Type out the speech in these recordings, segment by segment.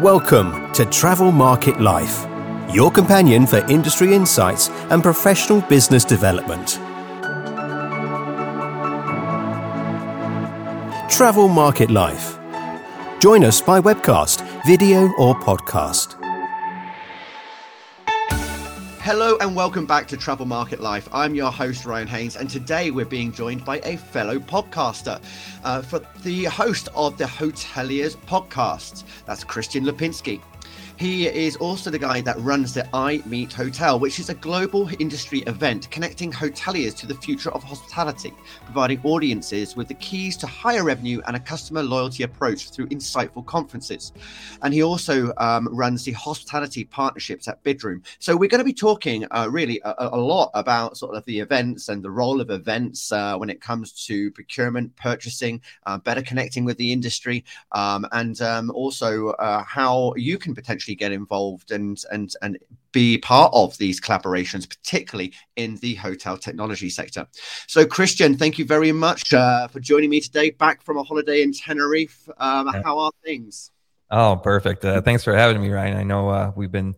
Welcome to Travel Market Life, your companion for industry insights and professional business development. Travel Market Life. Join us by webcast, video, or podcast. Hello and welcome back to Travel Market Life. I'm your host, Ryan Haynes, and today we're being joined by a fellow podcaster uh, for the host of the Hoteliers podcast. That's Christian Lipinski. He is also the guy that runs the I Meet Hotel, which is a global industry event connecting hoteliers to the future of hospitality, providing audiences with the keys to higher revenue and a customer loyalty approach through insightful conferences. And he also um, runs the hospitality partnerships at Bidroom. So we're going to be talking uh, really a, a, lot about sort of the events and the role of events uh, when it comes to procurement, purchasing, uh, better connecting with the industry, um, and um, also uh, how you can potentially actually get involved and and and be part of these collaborations, particularly in the hotel technology sector. So, Christian, thank you very much uh, for joining me today. Back from a holiday in Tenerife, um, yeah. how are things? Oh, perfect. Uh, thanks for having me, Ryan. I know uh, we've been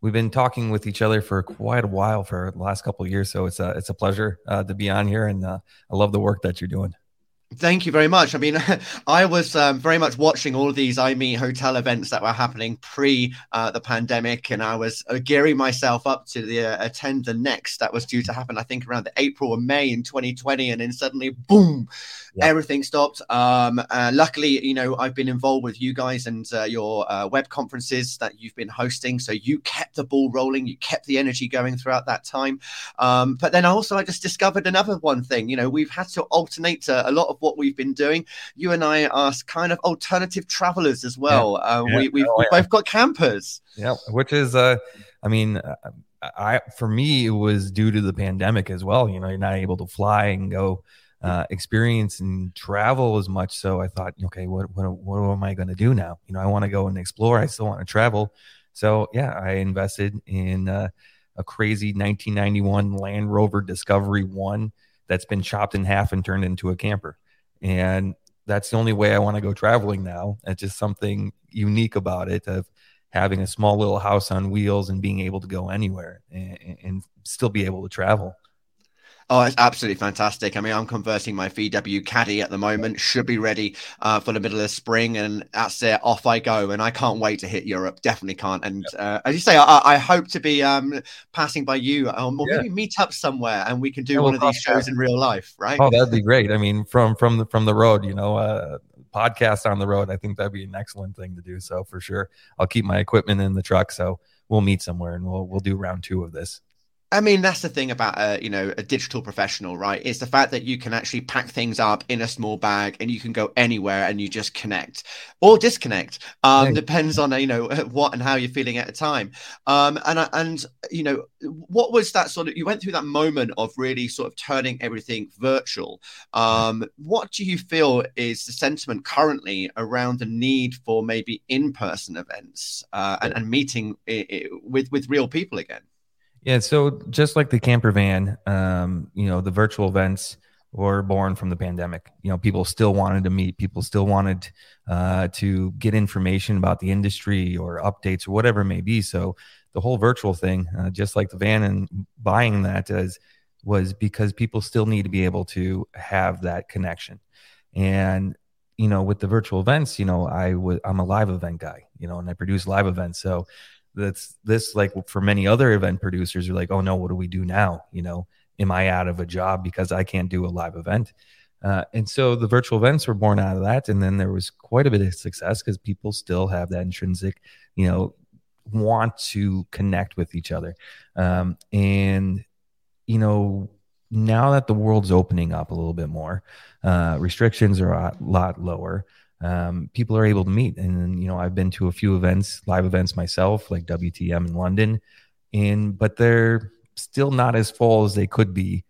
we've been talking with each other for quite a while for the last couple of years, so it's a it's a pleasure uh, to be on here, and uh, I love the work that you're doing. Thank you very much. I mean, I was um, very much watching all of these I Meet hotel events that were happening pre uh, the pandemic, and I was uh, gearing myself up to the uh, attend the next that was due to happen. I think around the April or May in 2020, and then suddenly, boom, yeah. everything stopped. Um, uh, luckily, you know, I've been involved with you guys and uh, your uh, web conferences that you've been hosting, so you kept the ball rolling, you kept the energy going throughout that time. Um, but then also, I just discovered another one thing. You know, we've had to alternate a lot of what we've been doing. You and I are kind of alternative travelers as well. Yeah. Uh, yeah. We, we've, oh, we've both got campers. Yeah, which is, uh, I mean, uh, I for me it was due to the pandemic as well. You know, you're not able to fly and go uh, experience and travel as much. So I thought, okay, what what what am I going to do now? You know, I want to go and explore. I still want to travel. So yeah, I invested in uh, a crazy 1991 Land Rover Discovery One that's been chopped in half and turned into a camper and that's the only way I want to go traveling now. It's just something unique about it of having a small little house on wheels and being able to go anywhere and, and still be able to travel. Oh, it's absolutely fantastic. I mean, I'm converting my VW Caddy at the moment. Should be ready uh, for the middle of spring, and that's it. Off I go, and I can't wait to hit Europe. Definitely can't. And uh, as you say, I, I hope to be um, passing by you, um, or yeah. maybe meet up somewhere, and we can do yeah, one we'll of these shows in real life, right? Oh, that'd be great. I mean, from from the from the road, you know, uh, podcast on the road. I think that'd be an excellent thing to do. So for sure, I'll keep my equipment in the truck. So we'll meet somewhere, and we'll we'll do round two of this. I mean, that's the thing about a you know a digital professional, right? It's the fact that you can actually pack things up in a small bag and you can go anywhere and you just connect or disconnect. Um, right. Depends on you know what and how you're feeling at the time. Um, and and you know what was that sort of? You went through that moment of really sort of turning everything virtual. Um, what do you feel is the sentiment currently around the need for maybe in-person events uh, and, and meeting with with real people again? Yeah, so just like the camper van, um, you know, the virtual events were born from the pandemic. You know, people still wanted to meet, people still wanted uh, to get information about the industry or updates or whatever it may be. So the whole virtual thing, uh, just like the van and buying that, as was because people still need to be able to have that connection. And you know, with the virtual events, you know, I was I'm a live event guy, you know, and I produce live events. So that's this like for many other event producers are like oh no what do we do now? You know am i out of a job because i can't do a live event? Uh, and so the virtual events were born out of that and then there was quite a bit of success because people still have that intrinsic you know want to connect with each other. Um, and you know now that the world's opening up a little bit more uh, restrictions are a lot lower um, people are able to meet. And you know, I've been to a few events, live events myself, like WTM in London, and but they're still not as full as they could be.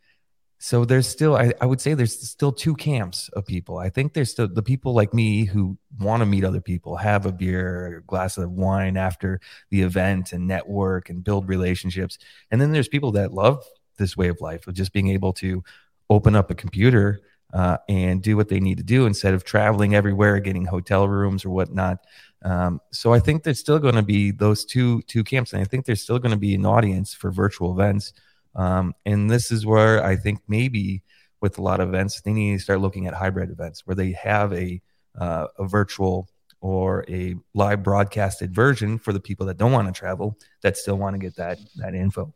So there's still, I, I would say, there's still two camps of people. I think there's still the people like me who want to meet other people, have a beer, a glass of wine after the event, and network and build relationships. And then there's people that love this way of life of just being able to open up a computer uh, and do what they need to do instead of traveling everywhere, getting hotel rooms or whatnot. Um, so I think there's still going to be those two two camps, and I think there's still going to be an audience for virtual events. Um, and this is where I think maybe with a lot of events, they need to start looking at hybrid events where they have a uh, a virtual or a live broadcasted version for the people that don't want to travel that still want to get that that info.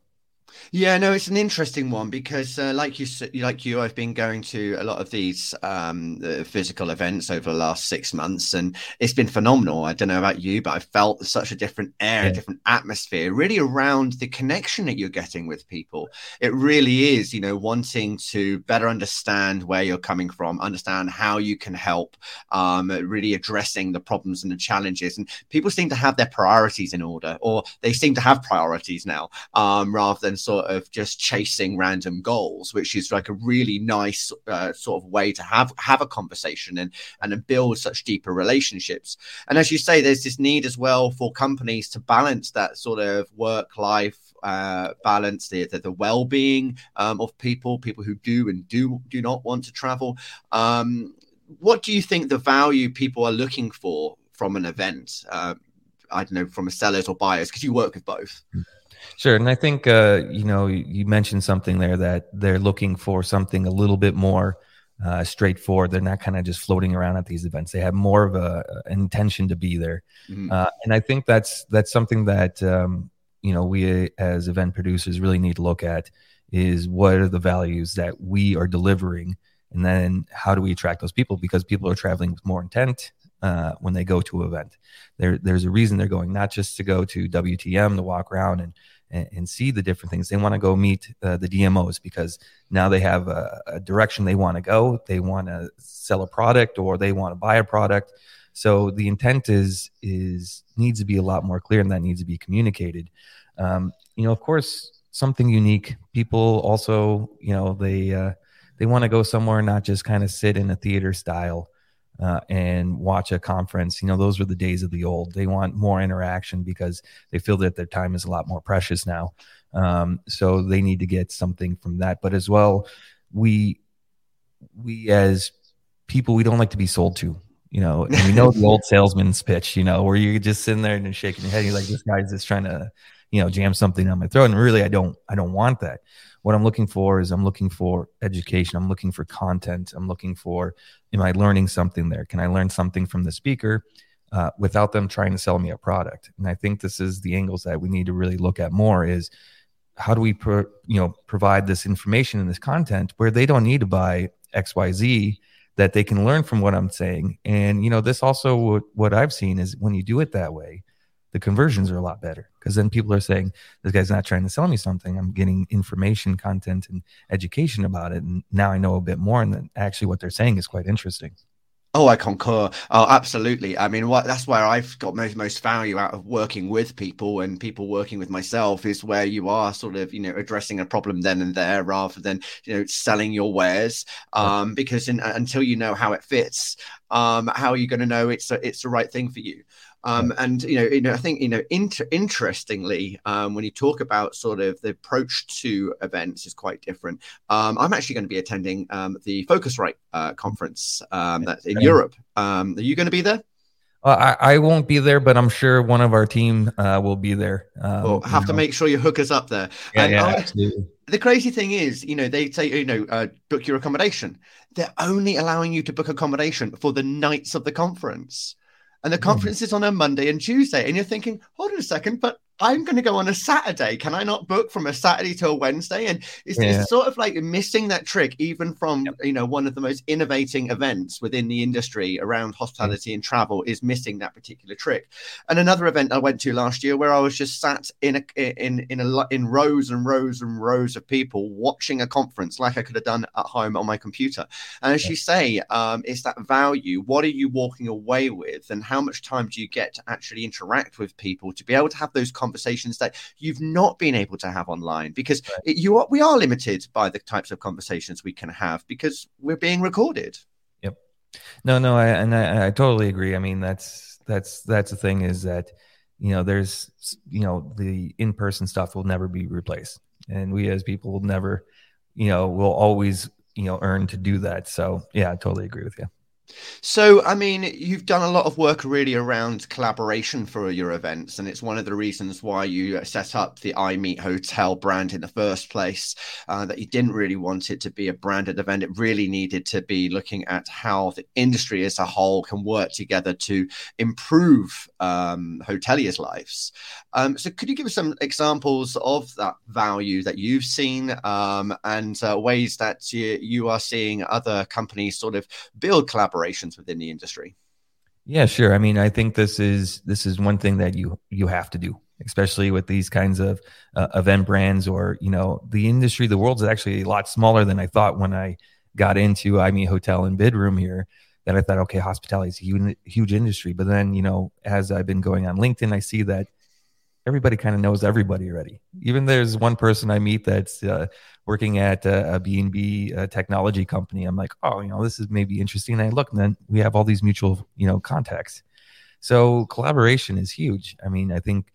Yeah, no, it's an interesting one because, uh, like you, like you, I've been going to a lot of these um, physical events over the last six months, and it's been phenomenal. I don't know about you, but I felt such a different air, yeah. a different atmosphere, really around the connection that you're getting with people. It really is, you know, wanting to better understand where you're coming from, understand how you can help, um, really addressing the problems and the challenges. And people seem to have their priorities in order, or they seem to have priorities now, um, rather than sort of just chasing random goals, which is like a really nice uh, sort of way to have have a conversation and and build such deeper relationships. And as you say, there's this need as well for companies to balance that sort of work life uh, balance, the the, the well being um, of people, people who do and do do not want to travel. Um, what do you think the value people are looking for from an event? Uh, I don't know, from a sellers or buyers, because you work with both. Mm-hmm. Sure, and I think uh, you know you mentioned something there that they're looking for something a little bit more uh, straightforward. They're not kind of just floating around at these events. They have more of a, an intention to be there, mm-hmm. uh, and I think that's that's something that um, you know we as event producers really need to look at is what are the values that we are delivering, and then how do we attract those people because people are traveling with more intent uh, when they go to an event. There, there's a reason they're going, not just to go to WTM to walk around and and, and see the different things. They want to go meet uh, the DMOs because now they have a, a direction they want to go. They want to sell a product or they want to buy a product. So the intent is is needs to be a lot more clear, and that needs to be communicated. Um, you know, of course, something unique. People also, you know, they uh, they want to go somewhere, not just kind of sit in a theater style uh, and watch a conference. You know, those were the days of the old. They want more interaction because they feel that their time is a lot more precious now. Um, so they need to get something from that. But as well, we we as people, we don't like to be sold to. You know, and we know the old salesman's pitch. You know, where you're just sitting there and shaking your head. You're like, this guy's just trying to, you know, jam something down my throat. And really, I don't, I don't want that what I'm looking for is I'm looking for education. I'm looking for content. I'm looking for, am I learning something there? Can I learn something from the speaker uh, without them trying to sell me a product? And I think this is the angles that we need to really look at more is how do we, pro, you know, provide this information and this content where they don't need to buy X, Y, Z, that they can learn from what I'm saying. And, you know, this also what, what I've seen is when you do it that way, the conversions are a lot better because then people are saying this guy's not trying to sell me something i'm getting information content and education about it and now i know a bit more and then actually what they're saying is quite interesting Oh, I concur. Oh, absolutely. I mean, what that's where I've got most most value out of working with people and people working with myself is where you are sort of you know addressing a problem then and there rather than you know selling your wares. Um, because in, until you know how it fits, um, how are you going to know it's a, it's the right thing for you? Um, and you know, you know, I think you know, inter- interestingly, um, when you talk about sort of the approach to events is quite different. Um, I'm actually going to be attending um, the Phocuswright uh, conference um, that's in Europe. Um, are you going to be there? Uh, I, I, won't be there, but I'm sure one of our team uh, will be there. Um, well, have to know. make sure you hook us up there. Yeah, and, yeah, uh, absolutely. The crazy thing is, you know, they say, you know, uh, book your accommodation. They're only allowing you to book accommodation for the nights of the conference and the hmm. conference is on a Monday and Tuesday, and you're thinking, hold on a second, but I'm going to go on a Saturday. Can I not book from a Saturday to a Wednesday? And it's, yeah. it's sort of like missing that trick, even from yep. you know one of the most innovating events within the industry around hospitality and travel is missing that particular trick. And another event I went to last year where I was just sat in a in in a in rows and rows and rows of people watching a conference like I could have done at home on my computer. And as you say, um, it's that value. What are you walking away with, and how much time do you get to actually interact with people to be able to have those conversations? Conversations that you've not been able to have online because right. it, you are, we are limited by the types of conversations we can have because we're being recorded. Yep. No, no, I, and I, I totally agree. I mean, that's that's that's the thing is that you know there's you know the in-person stuff will never be replaced, and we as people will never, you know, will always you know earn to do that. So yeah, I totally agree with you. So, I mean, you've done a lot of work really around collaboration for your events, and it's one of the reasons why you set up the I Meet Hotel brand in the first place. Uh, that you didn't really want it to be a branded event; it really needed to be looking at how the industry as a whole can work together to improve um, hoteliers' lives. Um, so, could you give us some examples of that value that you've seen, um, and uh, ways that you, you are seeing other companies sort of build collaboration? Operations within the industry? Yeah, sure. I mean, I think this is this is one thing that you you have to do, especially with these kinds of uh, event brands or you know the industry. The world's actually a lot smaller than I thought when I got into I Meet Hotel and Bidroom here. That I thought, okay, hospitality is a huge, huge industry. But then, you know, as I've been going on LinkedIn, I see that everybody kind of knows everybody already. Even there's one person I meet that's uh, working at a, a B&B a technology company. I'm like, oh, you know, this is maybe interesting. And I look, and then we have all these mutual, you know, contacts. So collaboration is huge. I mean, I think,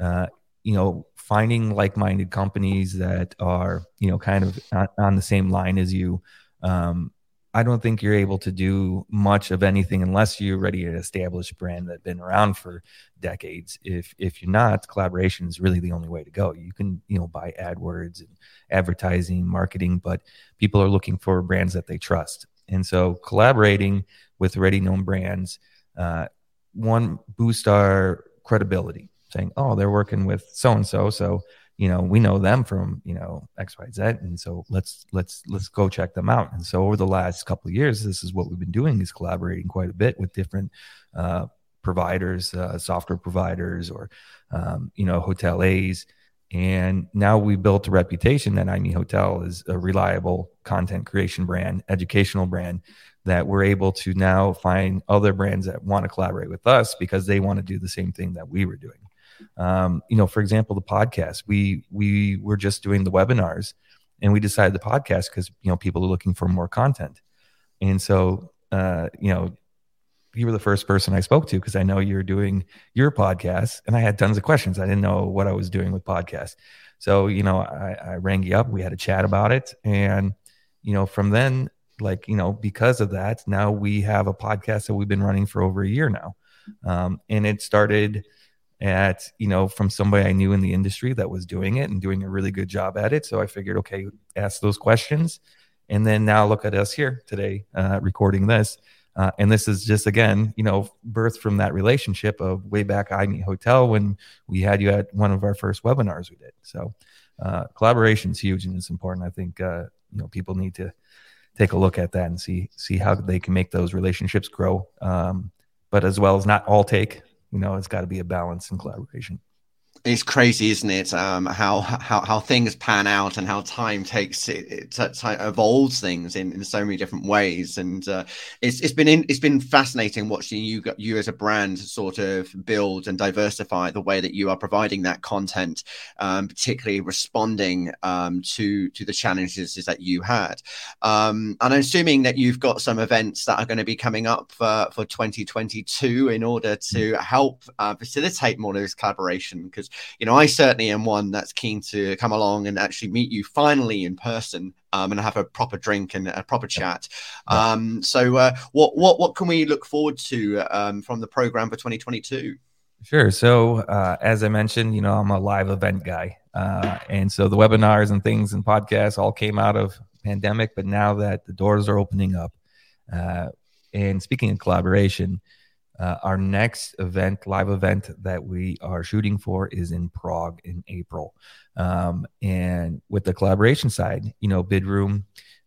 uh, you know, finding like-minded companies that are, you know, kind of on, on the same line as you, um, I don't think you're able to do much of anything unless you're already an established brand that's been around for decades. If if you're not, collaboration is really the only way to go. You can you know buy AdWords and advertising, marketing, but people are looking for brands that they trust, and so collaborating with already known brands, uh, one boost our credibility. Saying, oh, they're working with so and so, so you know we know them from you know xyz and so let's let's let's go check them out and so over the last couple of years this is what we've been doing is collaborating quite a bit with different uh, providers uh, software providers or um, you know hoteliers and now we built a reputation that I Meet Hotel is a reliable content creation brand, educational brand that we're able to now find other brands that want to collaborate with us because they want to do the same thing that we were doing. Um, you know, for example, the podcast. We we were just doing the webinars, and we decided the podcast because you know people are looking for more content, and so uh, you know you were the first person I spoke to because I know you're doing your podcast, and I had tons of questions. I didn't know what I was doing with podcasts, so you know I, I rang you up. We had a chat about it, and you know from then, like you know because of that, now we have a podcast that we've been running for over a year now, um, and it started at you know from somebody I knew in the industry that was doing it and doing a really good job at it. So I figured, okay, ask those questions, and then now look at us here today uh, recording this. Uh, and this is just again, you know, birth from that relationship of way back I Hotel when we had you at one of our first webinars we did. So uh, collaboration is huge and it's important. I think uh, you know people need to take a look at that and see see how they can make those relationships grow. Um, but as well as not all take you know, it's got to be a balance and collaboration it's crazy, isn't it? Um, how how how things pan out and how time takes it, it, evolves things in, in so many different ways, and uh, it's it's been in, it's been fascinating watching you you as a brand sort of build and diversify the way that you are providing that content, um, particularly responding um, to to the challenges that you had. Um, and I'm assuming that you've got some events that are going to be coming up for for 2022 in order to help uh, facilitate more of this collaboration because you know, I certainly am one that's keen to come along and actually meet you finally in person um, and have a proper drink and a proper chat. Um, so, uh, what what what can we look forward to um, from the program for 2022? Sure. So, uh, as I mentioned, you know, I'm a live event guy, uh, and so the webinars and things and podcasts all came out of pandemic. But now that the doors are opening up, uh, and speaking of collaboration, uh, our next event, live event that we are shooting for is in Prague in April. Um, and with the collaboration side, you know, Bidroom,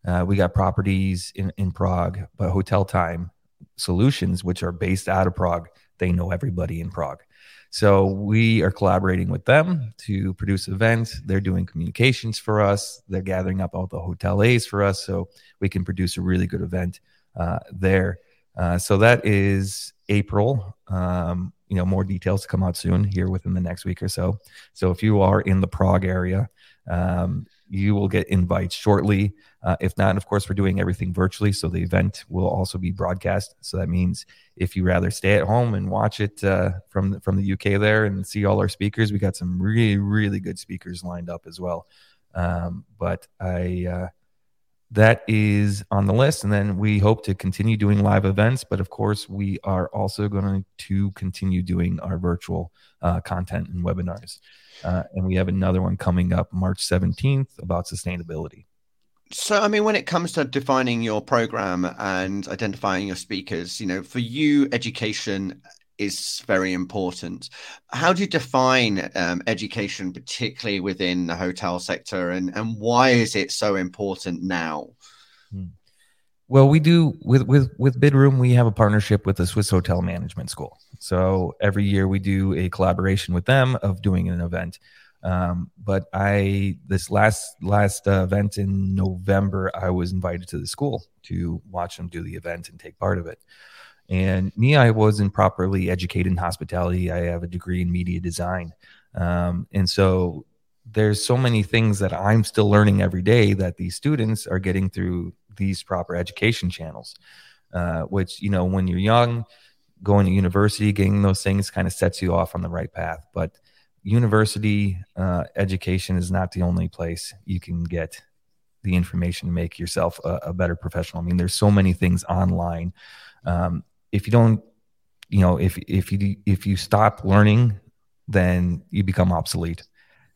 uh, we got properties in, in Prague, but Hotel Time Solutions, which are based out of Prague, they know everybody in Prague. So we are collaborating with them to produce events. They're doing communications for us. They're gathering up all the hoteliers for us so we can produce a really good event uh, there. Uh, so that is April. Um, you know, more details to come out soon here within the next week or so. So if you are in the Prague area, um, you will get invites shortly. Uh, if not, of course, we're doing everything virtually, so the event will also be broadcast. So that means if you rather stay at home and watch it uh, from from the UK there and see all our speakers, we got some really really good speakers lined up as well. Um, but I uh, that is on the list. And then we hope to continue doing live events. But of course, we are also going to continue doing our virtual uh, content and webinars. Uh, and we have another one coming up March 17th about sustainability. So, I mean, when it comes to defining your program and identifying your speakers, you know, for you, education is very important. How do you define um, education, particularly within the hotel sector, and, and why is it so important now? Hmm. Well, we do with with with Bidroom. We have a partnership with the Swiss Hotel Management School. So every year we do a collaboration with them of doing an event. Um, but I this last last uh, event in November, I was invited to the school to watch them do the event and take part of it. And me, I wasn't properly educated in hospitality. I have a degree in media design. Um, and so there's so many things that I'm still learning every day that these students are getting through these proper education channels, uh, which, you know, when you're young, going to university, getting those things kind of sets you off on the right path. But university uh, education is not the only place you can get the information to make yourself a, a better professional. I mean, there's so many things online. Um, if you don't you know if if you if you stop learning then you become obsolete.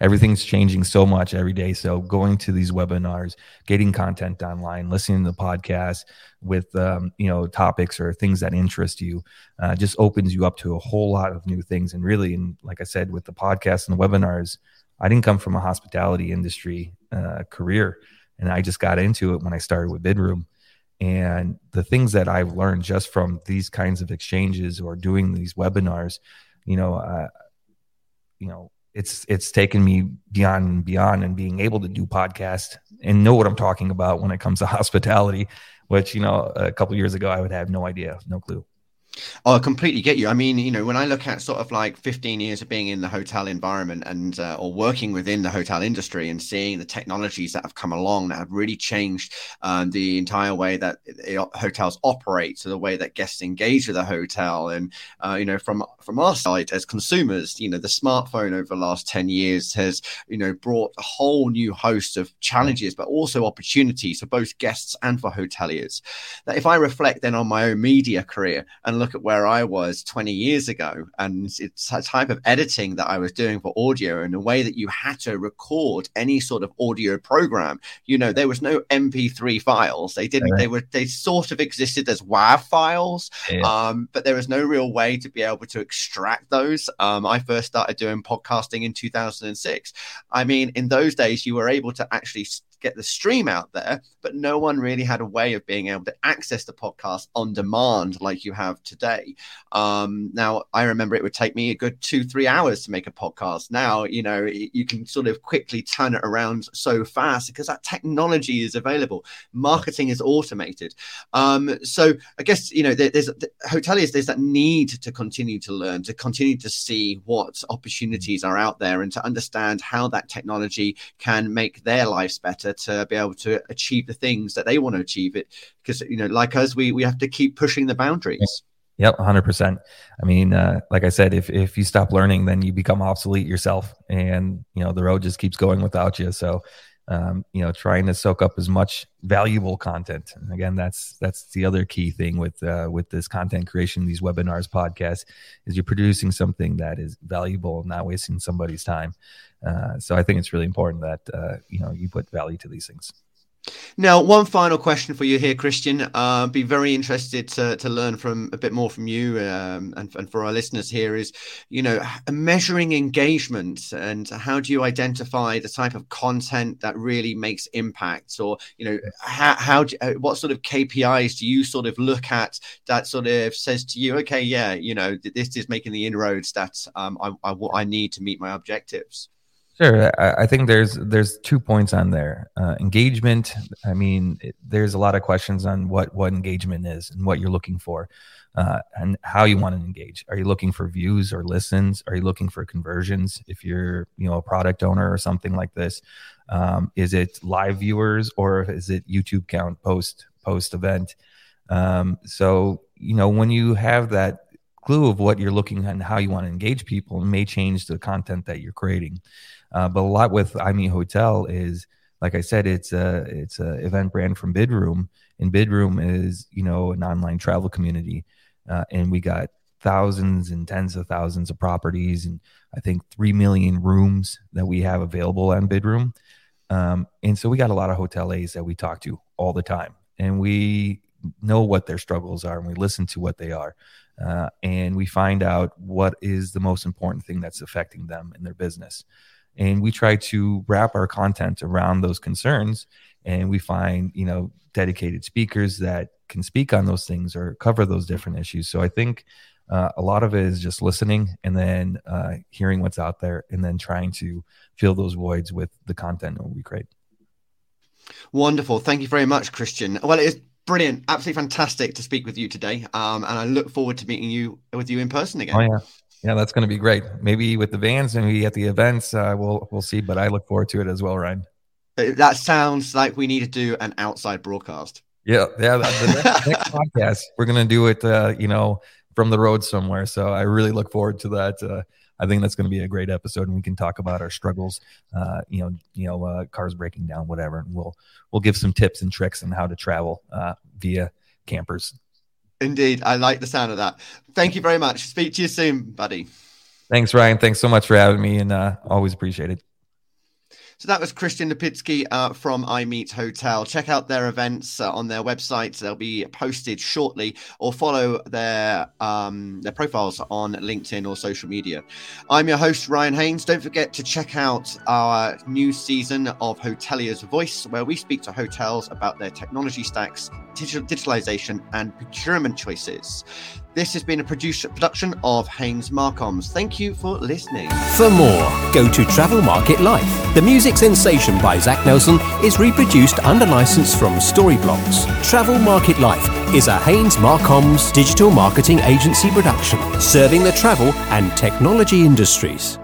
Everything's changing so much every day. So going to these webinars getting content online listening to the podcast with um, you know topics or things that interest you uh, just opens you up to a whole lot of new things. And really and like i said with the podcast and the webinars i didn't come from a hospitality industry uh, career. And i just got into it when i started with bidroom and the things that I've learned just from these kinds of exchanges or doing these webinars, you know, uh, you know, it's it's taken me beyond and beyond and being able to do podcast and know what I'm talking about when it comes to hospitality, which you know a couple years ago I would have no idea, no clue. Oh, I completely get you. I mean, you know, when I look at sort of like 15 years of being in the hotel environment and uh, or working within the hotel industry and seeing the technologies that have come along that have really changed um, the entire way that hotels operate, so the way that guests engage with the hotel, and uh, you know, from from our side as consumers, you know, the smartphone over the last 10 years has you know brought a whole new host of challenges, but also opportunities for both guests and for hoteliers. That if I reflect then on my own media career and look at where I was 20 years ago, and it's a type of editing that I was doing for audio in a way that you had to record any sort of audio program. You know, there was no MP3 files. They didn't. They were. They sort of existed as WAV files, yeah. um, but there was no real way to be able to extract those. Um, I first started doing podcasting in 2006. I mean, in those days, you were able to actually get the stream out there, but no one really had a way of being able to access the podcast on demand like you have today. Um, now, I remember it would take me a good two, three hours to make a podcast. Now, you know, you can sort of quickly turn it around so fast because that technology is available. Marketing is automated. Um, so I guess, you know, there, there's the, hoteliers, there's that need to continue to learn, to continue to see what opportunities are out there and to understand how that technology can make their lives better to be able to achieve the things that they want to achieve it because you know like us we we have to keep pushing the boundaries Yep, 100%. I mean, uh, like I said, if, if you stop learning, then you become obsolete yourself and, you know, the road just keeps going without you. So, um, you know, trying to soak up as much valuable content. And again, that's, that's the other key thing with, uh, with this content creation, these webinars, podcasts, is you're producing something that is valuable, not wasting somebody's time. Uh, so I think it's really important that uh, you know you put value to these things. Now, one final question for you here, Christian. Uh, be very interested to, to learn from a bit more from you, um, and, and for our listeners here is, you know, measuring engagement and how do you identify the type of content that really makes impact, or you know, how, how do, uh, what sort of KPIs do you sort of look at that sort of says to you, okay, yeah, you know, this is making the inroads that um, I, I, I need to meet my objectives. Sure, I, think there's there's two points on there. Uh, engagement. I mean, it, there's a lot of questions on what what engagement is and what you're looking for, uh, and how you want to engage. Are you looking for views or listens? Are you looking for conversions? If you're you know a product owner or something like this, um, is it live viewers or is it YouTube count post post event? Um, so you know when you have that clue of what you're looking at and how you want to engage people, it may change the content that you're creating. Uh, but a lot with I Meet Hotel is like I said, it's a it's a event brand from Bidroom, and Bidroom is you know an online travel community, uh, and we got thousands and tens of thousands of properties, and I think three million rooms that we have available on Bidroom, um, and so we got a lot of hoteliers that we talk to all the time, and we know what their struggles are, and we listen to what they are. Uh, and we find out what is the most important thing that's affecting them in their business and we try to wrap our content around those concerns. And we find you know dedicated speakers that can speak on those things or cover those different issues. So i think uh, a lot of it is just listening and then uh, hearing what's out there and then trying to fill those voids with the content that we create. Wonderful. Thank you very much christian. Well it is brilliant. Absolutely fantastic to speak with you today. Um, and i look forward to meeting you with you in person again. Oh yeah yeah, that's going to be great. Maybe with the vans, and maybe at the events, uh, we'll we'll see. But I look forward to it as well, Ryan. Uh, that sounds like we need to do an outside broadcast. Yeah, yeah. The next, next podcast, we're going to do it, uh, you know, from the road somewhere. So I really look forward to that. Uh, I think that's going to be a great episode, and we can talk about our struggles. Uh, you know, you know, uh, cars breaking down, whatever. And we'll we'll give some tips and tricks on how to travel uh, via campers. Indeed. I like the sound of that. Thank you very much. Speak to you soon, buddy. Thanks, Ryan. Thanks so much for having me and uh, always appreciate it. So that was Christian Lipitsky uh, from I Meet Hotel. Check out their events uh, on their website; they'll be posted shortly, or follow their um, their profiles on LinkedIn or social media. I'm your host Ryan Haynes. Don't forget to check out our new season of Hotelier's Voice, where we speak to hotels about their technology stacks, digital, digitalization, and procurement choices. This has been a production of Haynes Marcoms. Thank you for listening. For more, go to Travel Market Life. The music sensation by Zach Nelson is reproduced under license from Storyblocks. Travel Market Life is a Haynes Marcoms digital marketing agency production, serving the travel and technology industries.